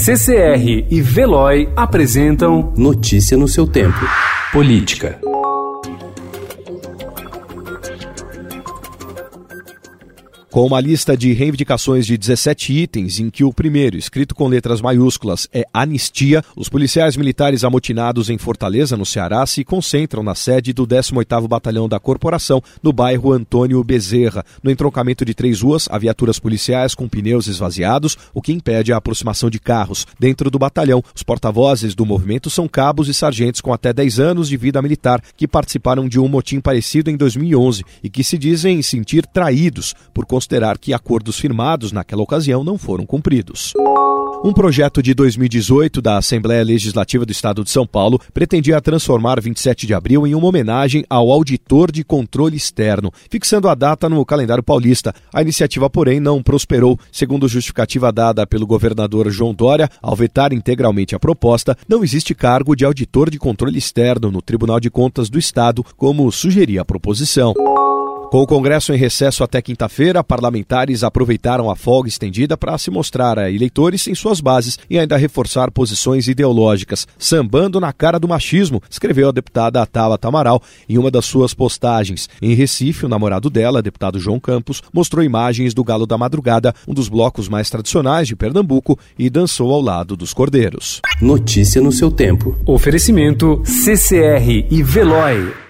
CCR e Veloy apresentam Notícia no seu tempo. Política. Com uma lista de reivindicações de 17 itens, em que o primeiro, escrito com letras maiúsculas, é anistia, os policiais militares amotinados em Fortaleza, no Ceará, se concentram na sede do 18º Batalhão da Corporação, no bairro Antônio Bezerra. No entroncamento de três ruas, há viaturas policiais com pneus esvaziados, o que impede a aproximação de carros. Dentro do batalhão, os porta-vozes do movimento são cabos e sargentos com até 10 anos de vida militar, que participaram de um motim parecido em 2011 e que se dizem sentir traídos por considerar que acordos firmados naquela ocasião não foram cumpridos. Um projeto de 2018 da Assembleia Legislativa do Estado de São Paulo pretendia transformar 27 de abril em uma homenagem ao auditor de controle externo, fixando a data no calendário paulista. A iniciativa, porém, não prosperou. Segundo justificativa dada pelo governador João Dória, ao vetar integralmente a proposta, não existe cargo de auditor de controle externo no Tribunal de Contas do Estado, como sugeria a proposição. Com o Congresso em recesso até quinta-feira, parlamentares aproveitaram a folga estendida para se mostrar a eleitores em suas bases e ainda reforçar posições ideológicas, sambando na cara do machismo, escreveu a deputada Atala Tamaral em uma das suas postagens. Em Recife, o namorado dela, deputado João Campos, mostrou imagens do Galo da Madrugada, um dos blocos mais tradicionais de Pernambuco, e dançou ao lado dos cordeiros. Notícia no seu tempo. Oferecimento CCR e Veloy.